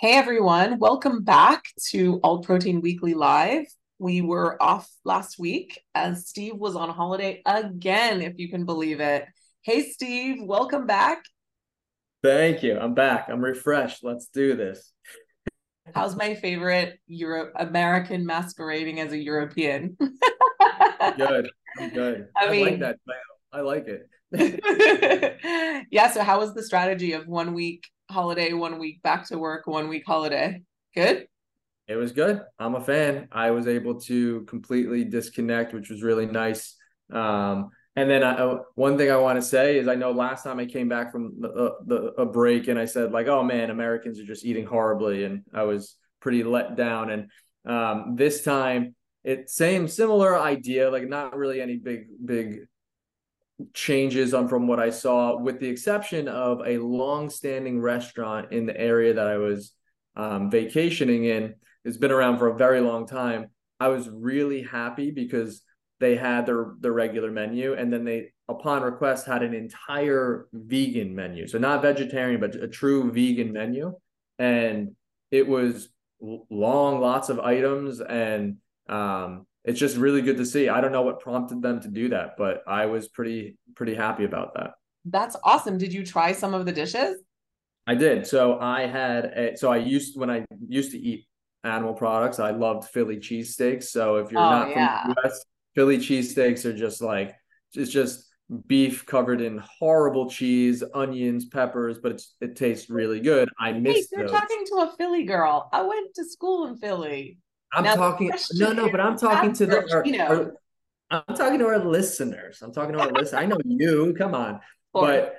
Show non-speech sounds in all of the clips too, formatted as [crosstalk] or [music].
Hey everyone, welcome back to Alt Protein Weekly Live. We were off last week as Steve was on holiday again, if you can believe it. Hey Steve, welcome back. Thank you. I'm back. I'm refreshed. Let's do this. How's my favorite Europe American masquerading as a European? good. I'm [laughs] good. I, I mean, like that I like it. [laughs] yeah. So, how was the strategy of one week holiday, one week back to work, one week holiday. Good. It was good. I'm a fan. I was able to completely disconnect, which was really nice. Um, and then I, uh, one thing I want to say is I know last time I came back from the, uh, the, a break and I said like, oh man, Americans are just eating horribly, and I was pretty let down. And um, this time, it same similar idea, like not really any big big changes on from what I saw, with the exception of a long-standing restaurant in the area that I was um, vacationing in. It's been around for a very long time. I was really happy because they had their their regular menu, and then they, upon request, had an entire vegan menu. So not vegetarian, but a true vegan menu, and it was long, lots of items, and um, it's just really good to see. I don't know what prompted them to do that, but I was pretty pretty happy about that. That's awesome. Did you try some of the dishes? I did. So I had a, so I used when I used to eat animal products, I loved Philly cheesesteaks. So if you're oh, not yeah. from the US, Philly cheesesteaks are just like it's just beef covered in horrible cheese, onions, peppers, but it's, it tastes really good. I miss. Hey, you're those. talking to a Philly girl. I went to school in Philly. I'm now, talking no, no, but I'm talking to the our, you know. Our, I'm talking to our listeners. I'm talking to our listeners. I know [laughs] you. Come on. but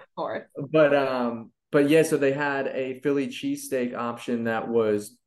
but um but yeah, so they had a Philly cheesesteak option that was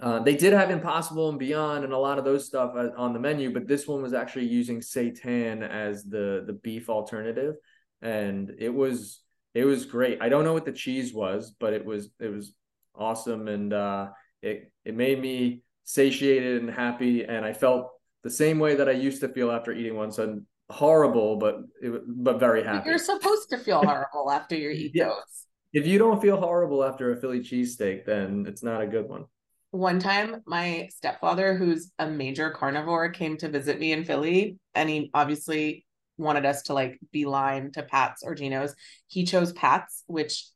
uh, they did have Impossible and Beyond and a lot of those stuff uh, on the menu, but this one was actually using seitan as the the beef alternative, and it was it was great. I don't know what the cheese was, but it was it was awesome, and uh, it it made me satiated and happy, and I felt the same way that I used to feel after eating one. So horrible, but it, but very happy. You're supposed to feel horrible after you eat [laughs] yeah. those. If you don't feel horrible after a Philly cheesesteak, then it's not a good one. One time, my stepfather, who's a major carnivore, came to visit me in Philly, and he obviously wanted us to like be beeline to Pat's or Geno's. He chose Pat's, which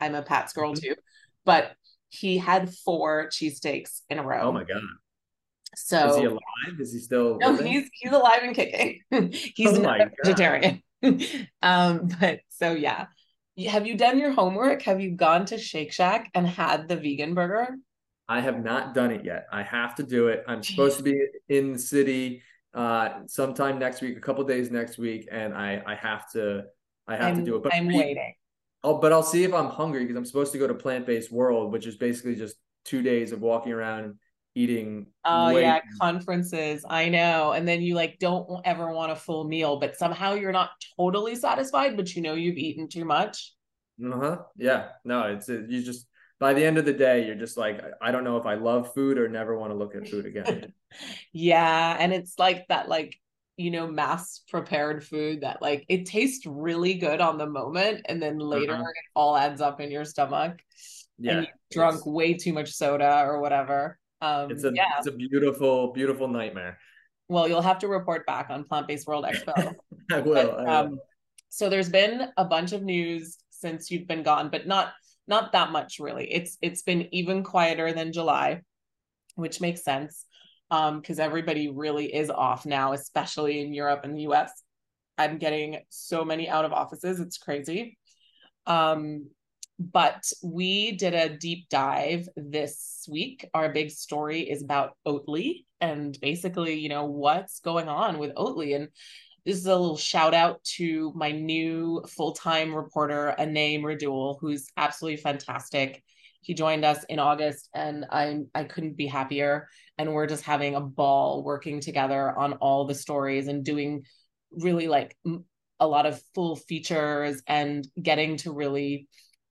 I'm a Pat's girl mm-hmm. too. But he had four cheesesteaks in a row. Oh my god. So is he alive? Is he still No, living? he's he's alive and kicking. [laughs] he's oh not a vegetarian. [laughs] um, but so yeah. Have you done your homework? Have you gone to Shake Shack and had the vegan burger? I have not done it yet. I have to do it. I'm supposed to be in the city uh sometime next week, a couple days next week, and I I have to I have I'm, to do it. But I'm waiting. Oh, but I'll see if I'm hungry because I'm supposed to go to Plant Based World, which is basically just two days of walking around eating. Oh yeah, conferences. I know. And then you like don't ever want a full meal, but somehow you're not totally satisfied, but you know you've eaten too much. Uh huh. Yeah. No, it's you just by the end of the day, you're just like, I don't know if I love food or never want to look at food again. [laughs] yeah, and it's like that, like you know, mass prepared food that like it tastes really good on the moment and then later uh-huh. it all adds up in your stomach. Yeah. And you drunk way too much soda or whatever. Um it's a yeah. it's a beautiful, beautiful nightmare. Well, you'll have to report back on Plant Based World Expo. [laughs] I, will, but, I will. Um, so there's been a bunch of news since you've been gone, but not not that much really. It's it's been even quieter than July, which makes sense um because everybody really is off now especially in Europe and the US I'm getting so many out of offices it's crazy. Um but we did a deep dive this week. Our big story is about Oatly and basically you know what's going on with Oatly. And this is a little shout out to my new full-time reporter Anay Mehrotra who's absolutely fantastic. He joined us in August and I I couldn't be happier and we're just having a ball working together on all the stories and doing really like a lot of full features and getting to really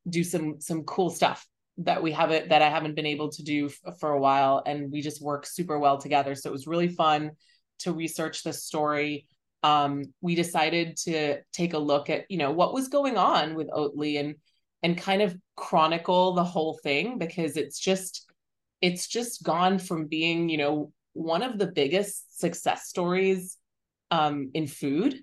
do some some cool stuff that we haven't that I haven't been able to do f- for a while and we just work super well together. So it was really fun to research this story. Um, we decided to take a look at you know what was going on with Oatly and and kind of chronicle the whole thing because it's just it's just gone from being you know one of the biggest success stories um, in food.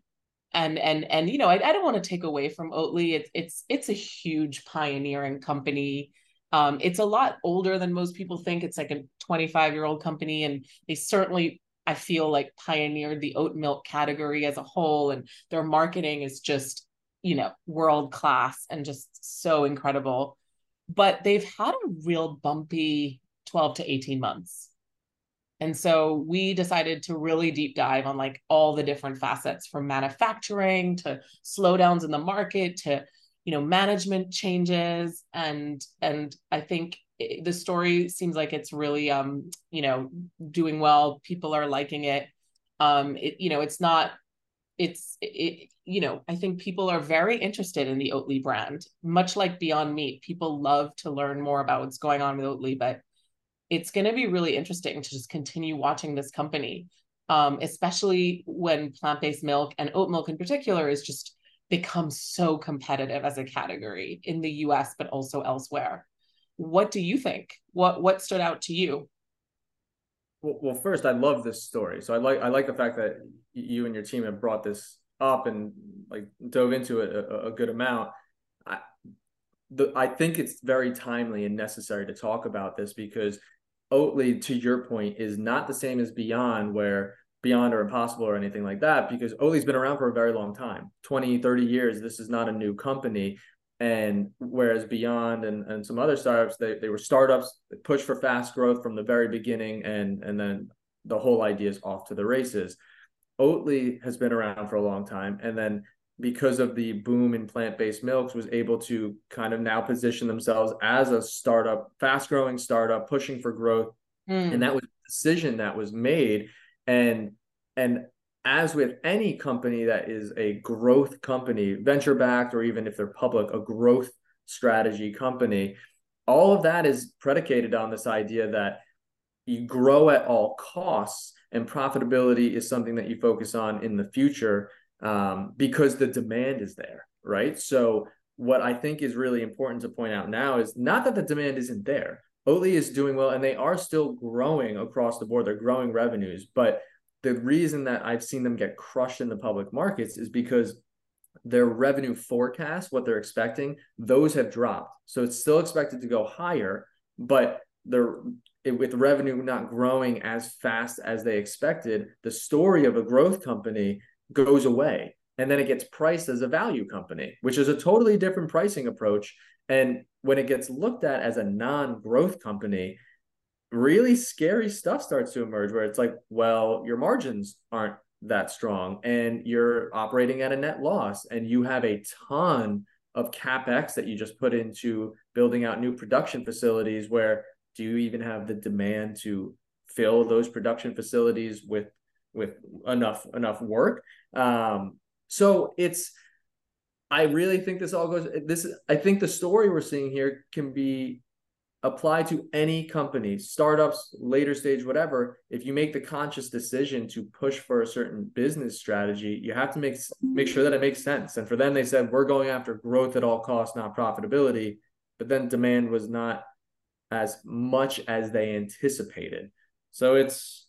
And and and you know I, I don't want to take away from Oatly. It's it's it's a huge pioneering company. Um, it's a lot older than most people think. It's like a 25 year old company and they certainly I feel like pioneered the oat milk category as a whole. And their marketing is just you know world class and just so incredible. But they've had a real bumpy 12 to 18 months. And so we decided to really deep dive on like all the different facets from manufacturing to slowdowns in the market to you know management changes. And and I think it, the story seems like it's really um you know doing well. People are liking it. Um it you know it's not it's it you know i think people are very interested in the oatly brand much like beyond meat. People love to learn more about what's going on with oatly but it's going to be really interesting to just continue watching this company um, especially when plant-based milk and oat milk in particular is just become so competitive as a category in the us but also elsewhere. What do you think? What what stood out to you? Well, well first i love this story. So i like i like the fact that you and your team have brought this up and like dove into it a, a good amount. I, the, I think it's very timely and necessary to talk about this because Oatly, to your point, is not the same as Beyond, where Beyond or Impossible or anything like that, because Oatly's been around for a very long time 20, 30 years. This is not a new company. And whereas Beyond and, and some other startups, they, they were startups that pushed for fast growth from the very beginning, and, and then the whole idea is off to the races. Oatly has been around for a long time, and then because of the boom in plant-based milks was able to kind of now position themselves as a startup fast-growing startup pushing for growth. Mm. and that was a decision that was made. And and as with any company that is a growth company venture backed or even if they're public a growth strategy company all of that is predicated on this idea that you grow at all costs and profitability is something that you focus on in the future um, because the demand is there, right? So what I think is really important to point out now is not that the demand isn't there. Oatly is doing well and they are still growing across the board. They're growing revenues, but the reason that I've seen them get crushed in the public markets is because their revenue forecast, what they're expecting, those have dropped. So it's still expected to go higher, but they're it, with revenue not growing as fast as they expected, the story of a growth company goes away. And then it gets priced as a value company, which is a totally different pricing approach. And when it gets looked at as a non growth company, really scary stuff starts to emerge where it's like, well, your margins aren't that strong and you're operating at a net loss and you have a ton of capex that you just put into building out new production facilities where do you even have the demand to fill those production facilities with with enough enough work um so it's i really think this all goes this i think the story we're seeing here can be applied to any company startups later stage whatever. If you make the conscious decision to push for a certain business strategy you have to make make sure that it makes sense. And for them they said we're going after growth at all costs not profitability. But then demand was not as much as they anticipated. So it's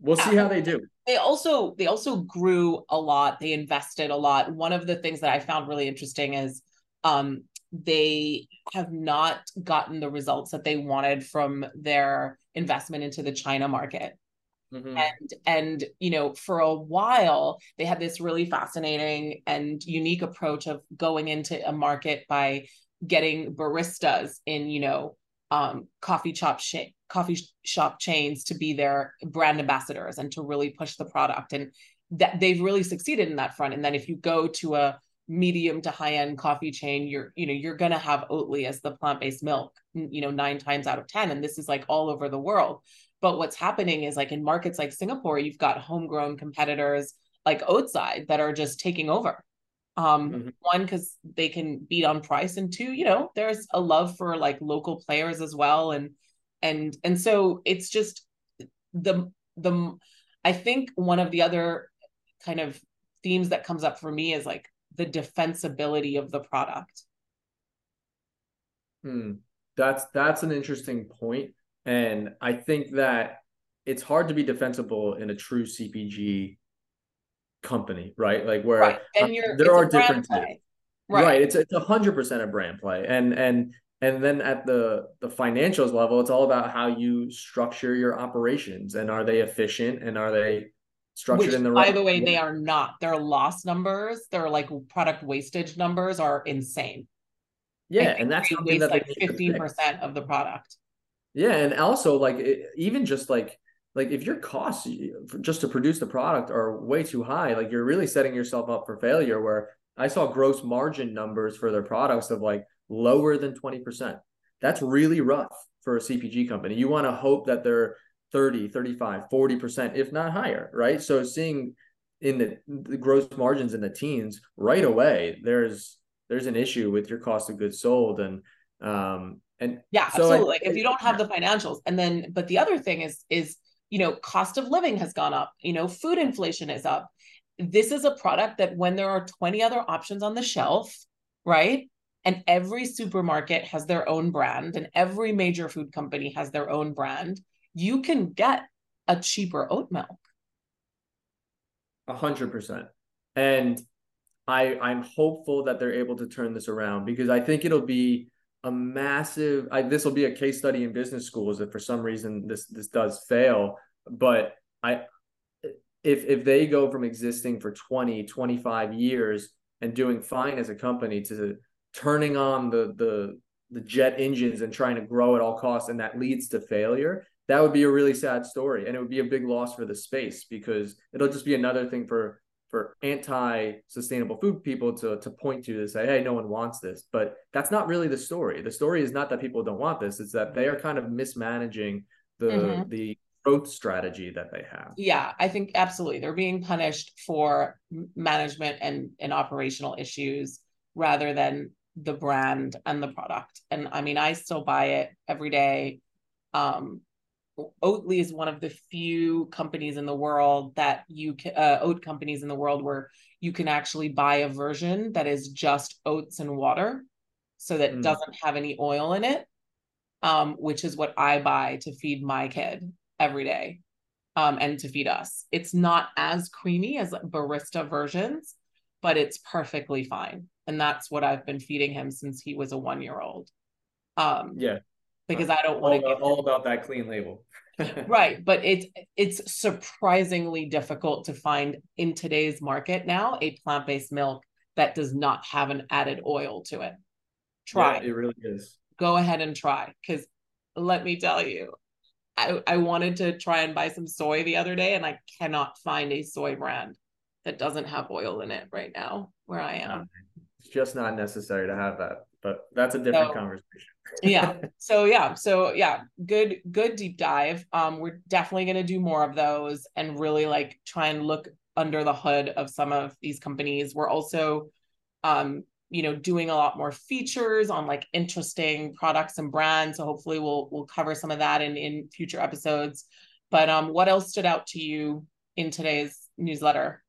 we'll see how they do. They also they also grew a lot. They invested a lot. One of the things that I found really interesting is um, they have not gotten the results that they wanted from their investment into the China market. Mm-hmm. And and you know, for a while they had this really fascinating and unique approach of going into a market by getting baristas in, you know, um, coffee shop sh- coffee shop chains to be their brand ambassadors and to really push the product. And that they've really succeeded in that front. And then if you go to a medium to high end coffee chain you're you know you're going to have oatly as the plant-based milk you know 9 times out of 10 and this is like all over the world. But what's happening is like in markets like Singapore you've got homegrown competitors like Oatside that are just taking over um mm-hmm. one because they can beat on price and two you know there's a love for like local players as well and and and so it's just the the i think one of the other kind of themes that comes up for me is like the defensibility of the product Hmm. That's that's an interesting point, and I think that it's hard to be defensible in a true CPG company, right? Like where right. and uh, you're, there are different right. right. It's it's a hundred percent a brand play, and and and then at the the financials level, it's all about how you structure your operations and are they efficient and are they structured Which, in the right by the way, way, they are not. Their loss numbers, their like product wastage numbers are insane. Yeah, and that's something that like fifteen percent of the product. Yeah, and also like it, even just like like if your costs just to produce the product are way too high, like you're really setting yourself up for failure. Where I saw gross margin numbers for their products of like lower than twenty percent. That's really rough for a CPG company. You want to hope that they're 30, 35, 40%, if not higher, right? So seeing in the, the gross margins in the teens right away, there's there's an issue with your cost of goods sold and um and yeah so absolutely like if you don't have the financials and then but the other thing is is you know cost of living has gone up you know food inflation is up. This is a product that when there are 20 other options on the shelf right and every supermarket has their own brand and every major food company has their own brand you can get a cheaper oat milk. A hundred percent. And I I'm hopeful that they're able to turn this around because I think it'll be a massive I, this will be a case study in business schools if for some reason this this does fail but I if if they go from existing for 20 25 years and doing fine as a company to turning on the the the jet engines and trying to grow at all costs and that leads to failure that would be a really sad story and it would be a big loss for the space because it'll just be another thing for for anti-sustainable food people to to point to to say hey no one wants this. But that's not really the story. The story is not that people don't want this it's that they are kind of mismanaging the mm-hmm. the growth strategy that they have. Yeah i think absolutely. They're being punished for management and and operational issues rather than the brand and the product. And i mean i still buy it every day um Oatly is one of the few companies in the world that you can, uh, oat companies in the world where you can actually buy a version that is just oats and water, so that mm. doesn't have any oil in it, um, which is what I buy to feed my kid every day, um, and to feed us. It's not as creamy as barista versions, but it's perfectly fine, and that's what I've been feeding him since he was a one year old. Um, yeah, because I don't want to get all about that clean label. [laughs] right, but it's it's surprisingly difficult to find in today's market now a plant-based milk that does not have an added oil to it. Try. Yeah, it really is. Go ahead and try cuz let me tell you I, I wanted to try and buy some soy the other day and I cannot find a soy brand that doesn't have oil in it right now where I am. It's just not necessary to have that, but that's a different so, conversation. yeah. [laughs] So yeah. So yeah good good deep dive. Um we're definitely going to do more of those and really like try and look under the hood of some of these companies. We're also um you know doing a lot more features on like interesting products and brands. So hopefully we'll we'll cover some of that in in future episodes. But um what else stood out to you in today's newsletter?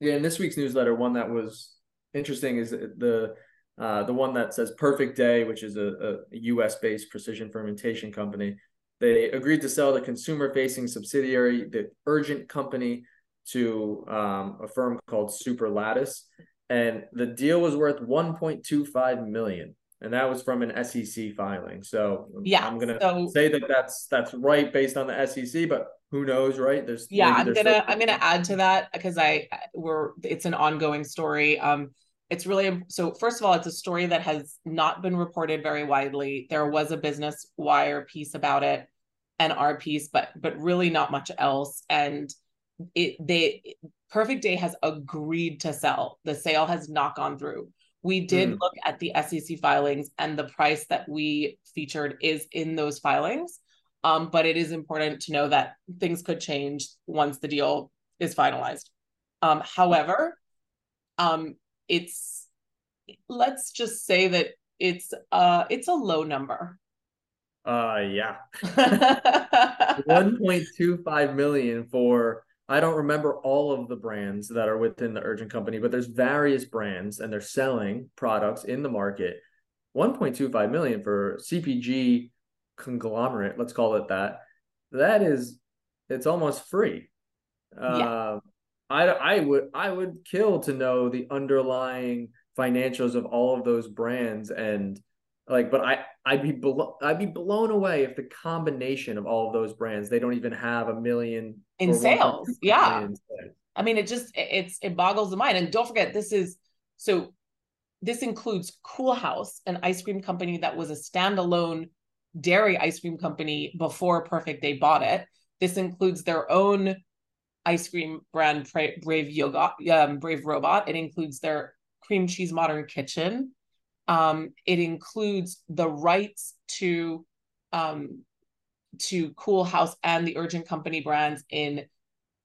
Yeah in this week's newsletter one that was interesting is the uh, the one that says Perfect Day, which is a, a US based precision fermentation company, they agreed to sell the consumer facing subsidiary, the Urgent Company, to um, a firm called Superlatus. And the deal was worth 1.25 million. And that was from an SEC filing. So yeah, I'm gonna so, say that that's that's right based on the SEC, but who knows, right? There's yeah, I'm gonna still- I'm gonna add to that because I we're it's an ongoing story. Um, it's really so first of all it's a story that has not been reported very widely. There was a business wire piece about it and our piece but but really not much else. And it they perfect day has agreed to sell. The sale has not gone through. We did mm. look at the sec filings and the price that we featured is in those filings. Um, but it is important to know that things could change once the deal is finalized. Um, however um, it's let's just say that it's uh it's a low number uh yeah [laughs] 1.25 million for i don't remember all of the brands that are within the urgent company but there's various brands and they're selling products in the market 1.25 million for CPG conglomerate, let's call it that. That is, it's almost free. Yeah. Uh, I I would I would kill to know the underlying financials of all of those brands and like but I I'd be blo- I'd be blown away if the combination of all of those brands they don't even have a million in sales. Yeah. I mean it just it's it boggles the mind and don't forget this is so this includes Coolhaus, an ice cream company that was a standalone dairy ice cream company before Perfect Day bought it. This includes their own ice cream brand Brave Yoga, um, Brave Robot. It includes their cream cheese modern kitchen. Um, it includes the rights to um, to Coolhaus and the Urgent Company brands in,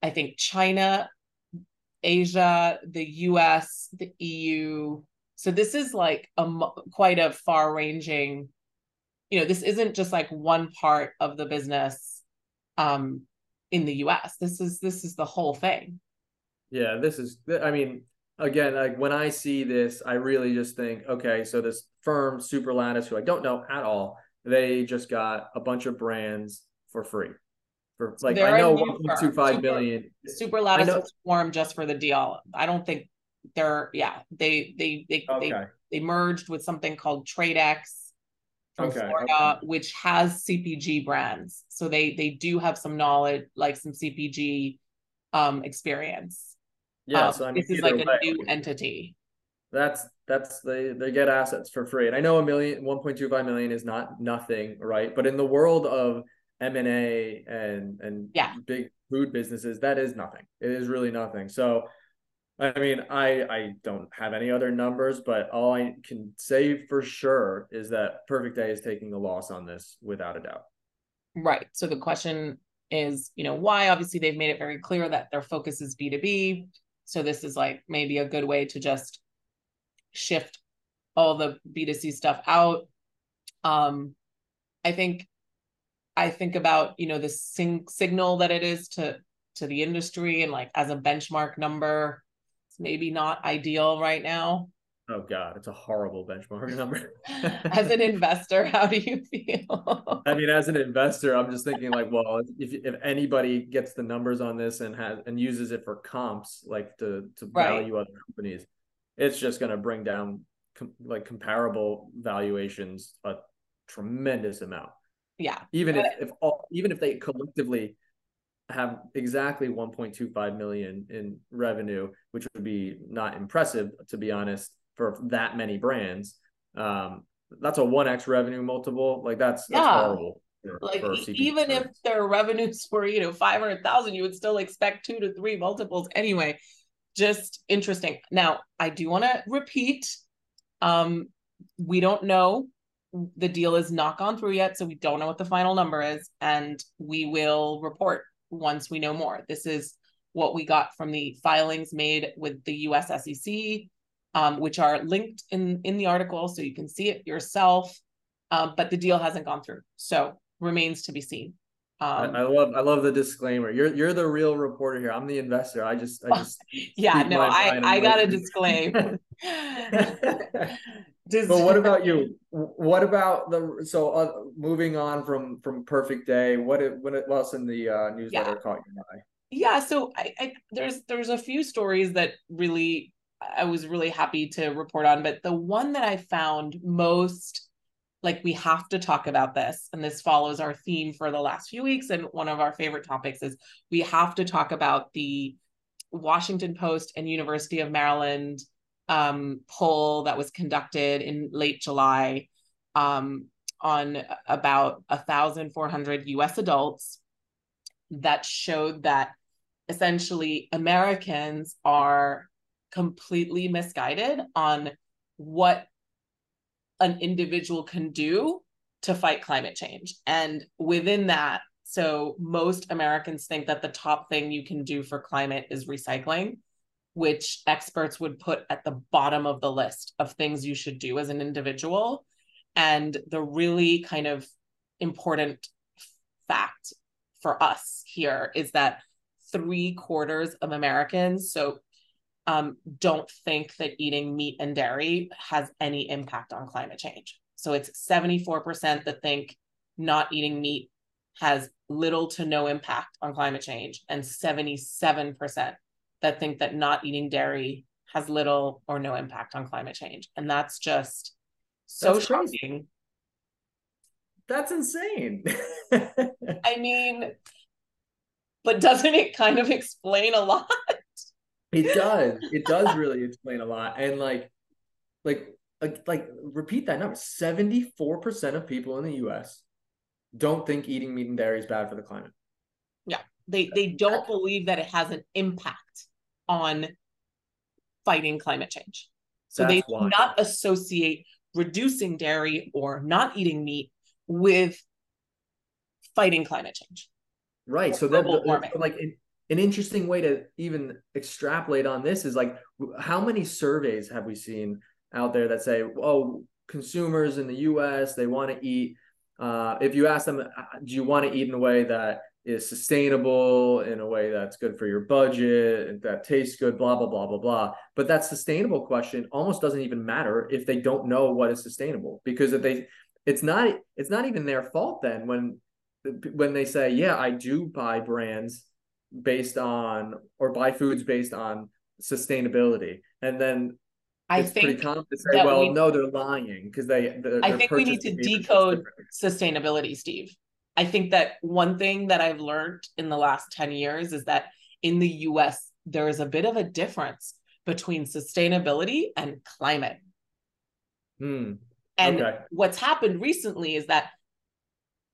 I think, China, Asia, the US, the EU. So this is like a quite a far ranging, you know, this isn't just like one part of the business um, in the US. This is this is the whole thing. Yeah, this is I mean, again, like when I see this, I really just think, okay, so this firm, Superlatus, who I don't know at all, they just got a bunch of brands for free. For like They're I know 1.25 million. Superlatus was formed just for the deal. I don't think they're yeah, they they they okay. they, they merged with something called TradeX from okay, Florida, okay. which has CPG brands. So they they do have some knowledge, like some CPG um experience. Yeah, um, so I mean, this is like a new entity. That's that's they they get assets for free, and I know a million, 1.25 million is not nothing, right? But in the world of M and A and and yeah. big food businesses, that is nothing. It is really nothing. So, I mean, I I don't have any other numbers, but all I can say for sure is that Perfect Day is taking the loss on this without a doubt. Right. So the question is, you know, why? Obviously, they've made it very clear that their focus is B two B. So this is like maybe a good way to just shift all the B2C stuff out. Um, I think I think about, you know, the sing- signal that it is to to the industry and like as a benchmark number, maybe not ideal right now. Oh God, it's a horrible benchmark number. [laughs] as an investor, how do you feel? I mean, as an investor, I'm just thinking like, well, if if anybody gets the numbers on this and has and uses it for comps, like to to value right. other companies, it's just going to bring down com- like comparable valuations a tremendous amount. Yeah. Even if if all, even if they collectively have exactly 1.25 million in revenue, which would be not impressive to be honest for that many brands. Um, that's a one x revenue multiple. Like that's that's yeah. horrible. For, like for even if their revenues were you know five hundred thousand, you would still expect two to three multiples anyway. Just interesting. Now I do want to repeat. Um, we don't know. The deal is not gone through yet, so we don't know what the final number is, and we will report once we know more. This is what we got from the filings made with the US SEC um, which are linked in in the article, so you can see it yourself. Um, but the deal hasn't gone through, so remains to be seen. Um, I, I, love I love the disclaimer. You're you're the real reporter here. I'm the investor. I just I [laughs] just yeah no I I got to [laughs] [laughs] disclaim. but what [laughs] about you? What about the so uh, moving on from from Perfect Day? What it, what else in the uh, newsletter yeah. caught your eye? Yeah, so I, I there's there's a few stories that really I was really happy to report on. But the one that I found most like we have to talk about this, and this follows our theme for the last few weeks. And one of our favorite topics is we have to talk about the Washington Post and University of Maryland um, poll that was conducted in late July um, on about 1,400 US adults that showed that essentially Americans are completely misguided on what an individual can do to fight climate change. And within that, so most Americans think that the top thing you can do for climate is recycling, which experts would put at the bottom of the list of things you should do as an individual. And the really kind of important fact for us here is that three quarters of Americans, so um, don't think that eating meat and dairy has any impact on climate change. So it's 74% that think not eating meat has little to no impact on climate change, and 77% that think that not eating dairy has little or no impact on climate change. And that's just so that's shocking. That's insane. [laughs] I mean, but doesn't it kind of explain a lot? It [laughs] does. It does really explain a lot. And like, like, like, like repeat that number 74% of people in the US don't think eating meat and dairy is bad for the climate. Yeah. They they don't believe that it has an impact on fighting climate change. So That's they do why. not associate reducing dairy or not eating meat with fighting climate change. Right. So that like an, an interesting way to even extrapolate on this is like how many surveys have we seen out there that say, oh, consumers in the US, they want to eat uh, if you ask them, uh, do you want to eat in a way that is sustainable, in a way that's good for your budget, that tastes good, blah, blah, blah, blah, blah. But that sustainable question almost doesn't even matter if they don't know what is sustainable because if they, it's not, it's not even their fault then when, when they say, yeah, I do buy brands based on, or buy foods based on sustainability. And then I it's think common to say, well, we, no, they're lying because they. They're, I think we need to decode sustainability, Steve. I think that one thing that I've learned in the last 10 years is that in the US, there is a bit of a difference between sustainability and climate. Hmm. And okay. what's happened recently is that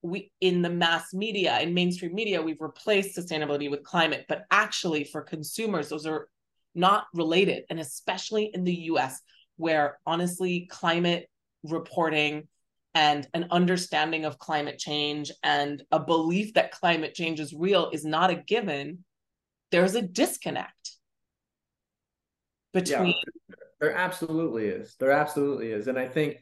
we in the mass media in mainstream media we've replaced sustainability with climate but actually for consumers those are not related. And especially in the US, where honestly, climate reporting and an understanding of climate change and a belief that climate change is real is not a given, there's a disconnect between. Yeah, there absolutely is. There absolutely is. And I think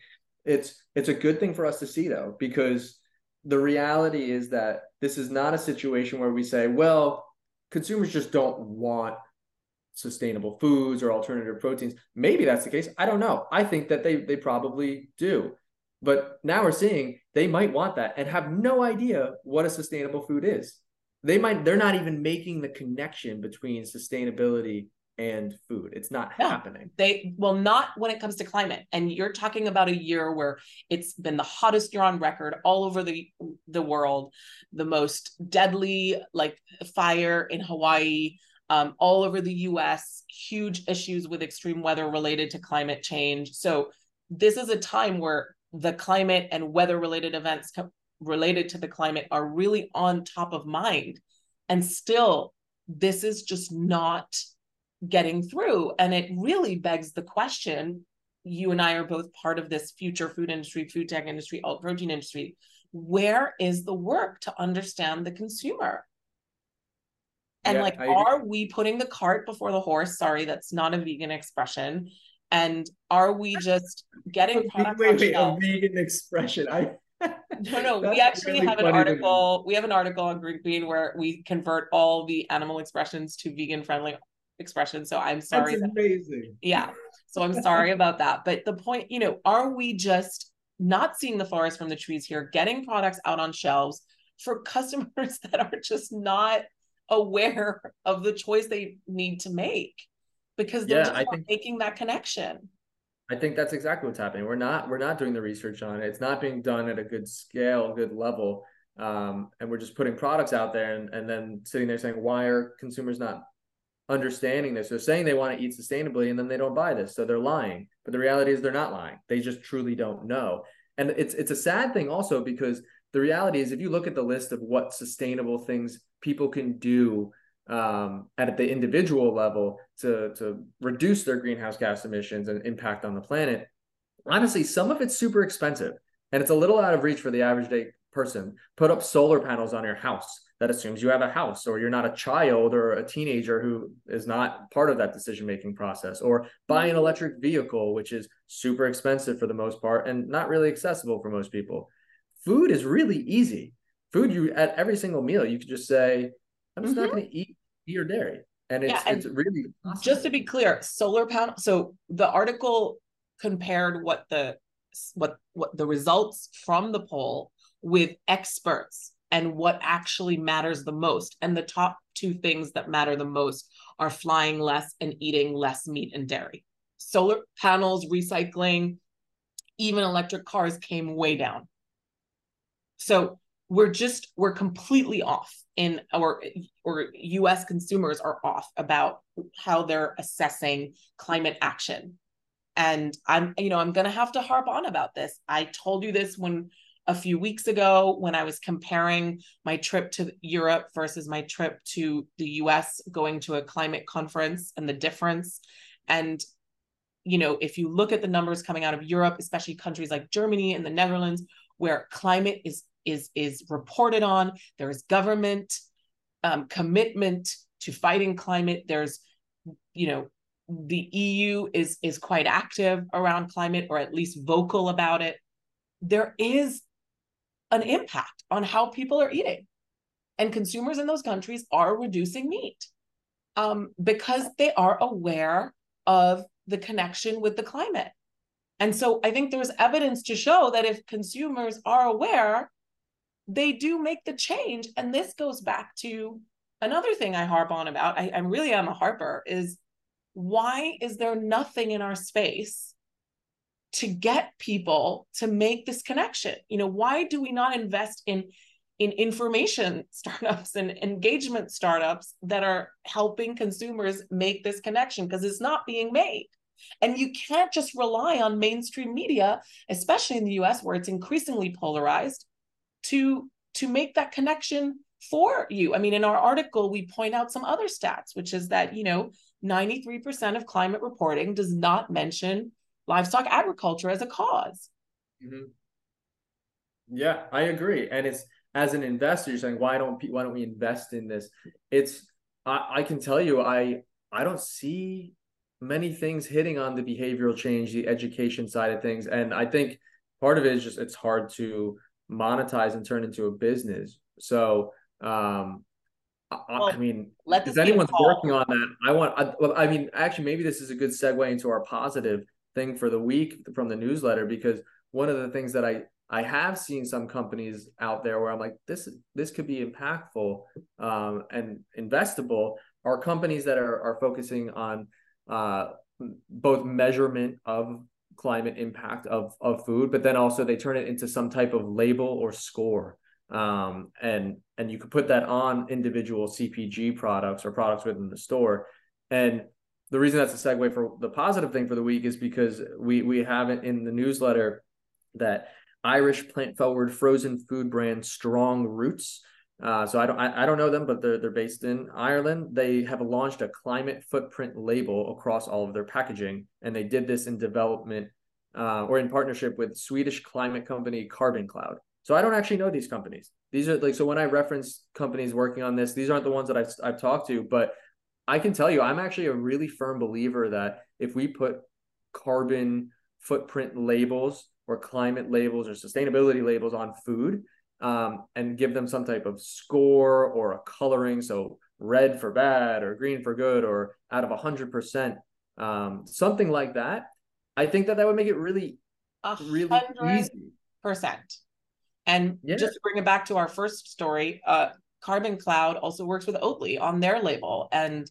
it's it's a good thing for us to see though, because the reality is that this is not a situation where we say, well, consumers just don't want sustainable foods or alternative proteins. Maybe that's the case. I don't know. I think that they they probably do. But now we're seeing they might want that and have no idea what a sustainable food is. They might they're not even making the connection between sustainability and food. It's not happening. They well not when it comes to climate. And you're talking about a year where it's been the hottest year on record all over the the world, the most deadly like fire in Hawaii, um, all over the US, huge issues with extreme weather related to climate change. So, this is a time where the climate and weather related events co- related to the climate are really on top of mind. And still, this is just not getting through. And it really begs the question you and I are both part of this future food industry, food tech industry, alt protein industry. Where is the work to understand the consumer? And yeah, like, are we putting the cart before the horse? Sorry, that's not a vegan expression. And are we just getting product wait, wait, a vegan expression? I [laughs] no, no. we actually really have an article. We have an article on Green Queen where we convert all the animal expressions to vegan friendly expressions. So I'm sorry. That's amazing. That, yeah. So I'm sorry about that. But the point, you know, are we just not seeing the forest from the trees here, getting products out on shelves for [laughs] customers that are just not aware of the choice they need to make because they're yeah, just I think, making that connection. I think that's exactly what's happening. We're not we're not doing the research on it. It's not being done at a good scale, good level. Um, and we're just putting products out there and, and then sitting there saying, why are consumers not understanding this? They're saying they want to eat sustainably and then they don't buy this. So they're lying. But the reality is they're not lying. They just truly don't know. And it's it's a sad thing also because the reality is if you look at the list of what sustainable things people can do um, at the individual level to to reduce their greenhouse gas emissions and impact on the planet honestly some of it's super expensive and it's a little out of reach for the average day person. Put up solar panels on your house. That assumes you have a house or you're not a child or a teenager who is not part of that decision making process or buy an electric vehicle which is super expensive for the most part and not really accessible for most people. Food is really easy. Food you at every single meal you could just say i'm just mm-hmm. not going to eat beer dairy and it's yeah, and it's really awesome. just to be clear solar panel so the article compared what the what what the results from the poll with experts and what actually matters the most and the top two things that matter the most are flying less and eating less meat and dairy solar panels recycling even electric cars came way down so we're just we're completely off in our or US consumers are off about how they're assessing climate action. And I'm you know I'm going to have to harp on about this. I told you this when a few weeks ago when I was comparing my trip to Europe versus my trip to the US going to a climate conference and the difference and you know if you look at the numbers coming out of Europe especially countries like Germany and the Netherlands where climate is is is reported on. There's government um, commitment to fighting climate. There's you know the eu is is quite active around climate or at least vocal about it. There is an impact on how people are eating. And consumers in those countries are reducing meat um, because they are aware of the connection with the climate. And so i think there's evidence to show that if consumers are aware they do make the change. And this goes back to another thing I harp on about. I, I really am a harper is why is there nothing in our space to get people to make this connection? You know, why do we not invest in in information [laughs] startups and engagement startups that are helping consumers make this connection because it's not being made. And you can't just rely on mainstream media, especially in the US where it's increasingly polarized, to to make that connection for you. I mean, in our article, we point out some other stats, which is that, you know, 93% of climate reporting does not mention livestock agriculture as a because mm-hmm. Yeah, I agree. And it's as an investor, you're saying, why don't why don't we invest in this? It's I, I can tell you, I I don't see many things hitting on the behavioral change, the education side of things. And I think part of it is just it's hard to monetize and turn into a business. So, um, well, I mean, if anyone's working on that, I want. I, well, I mean, actually, maybe this is a good segue into our positive thing for the week from the newsletter because one of the things that I I have seen some companies out there where I'm like, this this could be impactful um, and investable are companies that are are focusing on uh, both measurement of climate impact of of food, but then also they turn it into some type of label or score. Um, and and you could put that on individual CPG products or products within the store. And the reason that's a segue for the positive thing for the week is because we we have it in the newsletter that Irish plant forward frozen food brand Strong Roots uh, so I don't I, I, don't know them, but they're they're based in Ireland. They have launched a climate footprint label across all of their packaging, and they did this in development uh, or in partnership with Swedish climate company Carbon Cloud. So I don't actually know these companies. These are like so when I reference companies working on this, these aren't the ones that I've I've talked to, but I can tell you I'm actually a really firm believer that if we put carbon footprint labels or climate labels or sustainability labels on food, um, and give them some type of score or a coloring. So red for bad or green for good or out of 100%, um, something like that. I think that that would make it really, really easy. Percent. And yeah. just to bring it back to our first story, uh, Carbon Cloud also works with Oatly on their label. And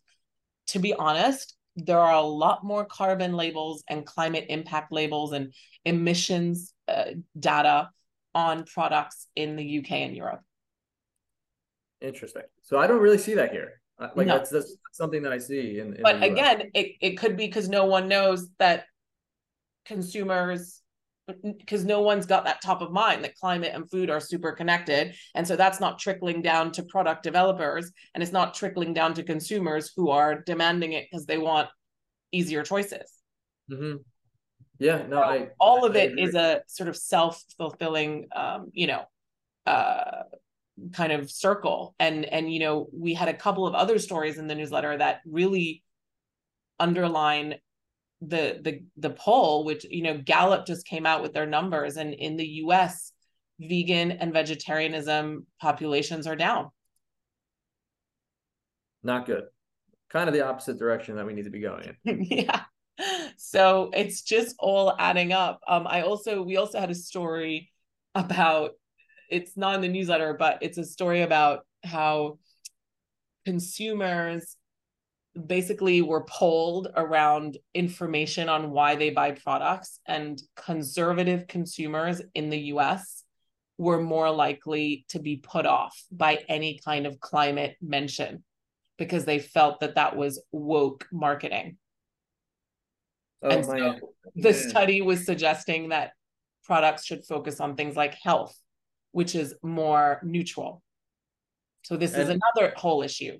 to be honest, there are a lot more carbon labels and climate impact labels and emissions uh, data on products in the UK and Europe. Interesting. So I don't really see that here. Uh, like no. that's, that's something that I see in. in but again, it, it could be because no one knows that consumers because no one's got that top of mind that climate and food are super connected and so that's not trickling down to product developers and it's not trickling down to consumers who are demanding it because they want easier choices mm-hmm. Yeah, no, I, all of I it agree. is a sort of self-fulfilling, um, you know, uh, kind of circle. And and you know, we had a couple of other stories in the newsletter that really underline the the the poll, which you know, Gallup just came out with their numbers, and in the U.S., vegan and vegetarianism populations are down. Not good kind of the opposite direction that we need to be going in. [laughs] yeah. So it's just all adding up. Um, I also we also had a story about it's not in the newsletter, but it's a story about how consumers basically were polled around information on why they buy products and conservative consumers in the US were more likely to be put off by any kind of climate mention because they felt that that was woke marketing. Oh, and so God. the study was suggesting that products should focus on things like health, which is more neutral. So this and, is another whole issue.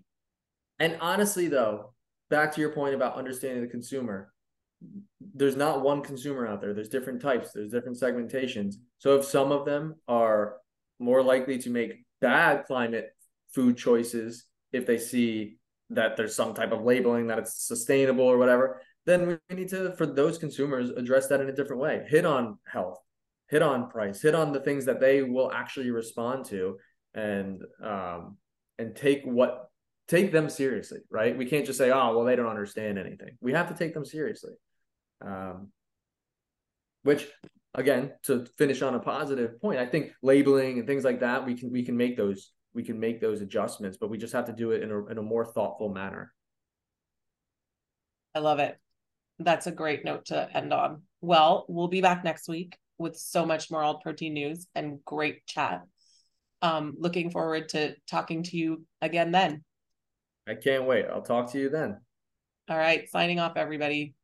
And honestly, though, back to your point about understanding the consumer, there's not one consumer out there. There's different types. There's different segmentations. So if some of them are more likely to make bad climate food choices if they see that there's some type of labeling that it's sustainable or whatever, then we need to for those consumers address that in a different way. Hit on health, hit on price, hit on the things that they will actually respond to, and um, and take what take them seriously, right? We can't just say, oh, well, they don't understand anything. We have to take them seriously. Um, which again, to finish on a positive point, I think labeling and things like that, we can we can make those we can make those adjustments, but we just have to do it in a in a more thoughtful manner. I love it. That's a great note to end on. Well, we'll be back next week with so much more all protein news and great chat. Um, looking forward to talking to you again then. I can't wait. I'll talk to you then. All right. Signing off, everybody.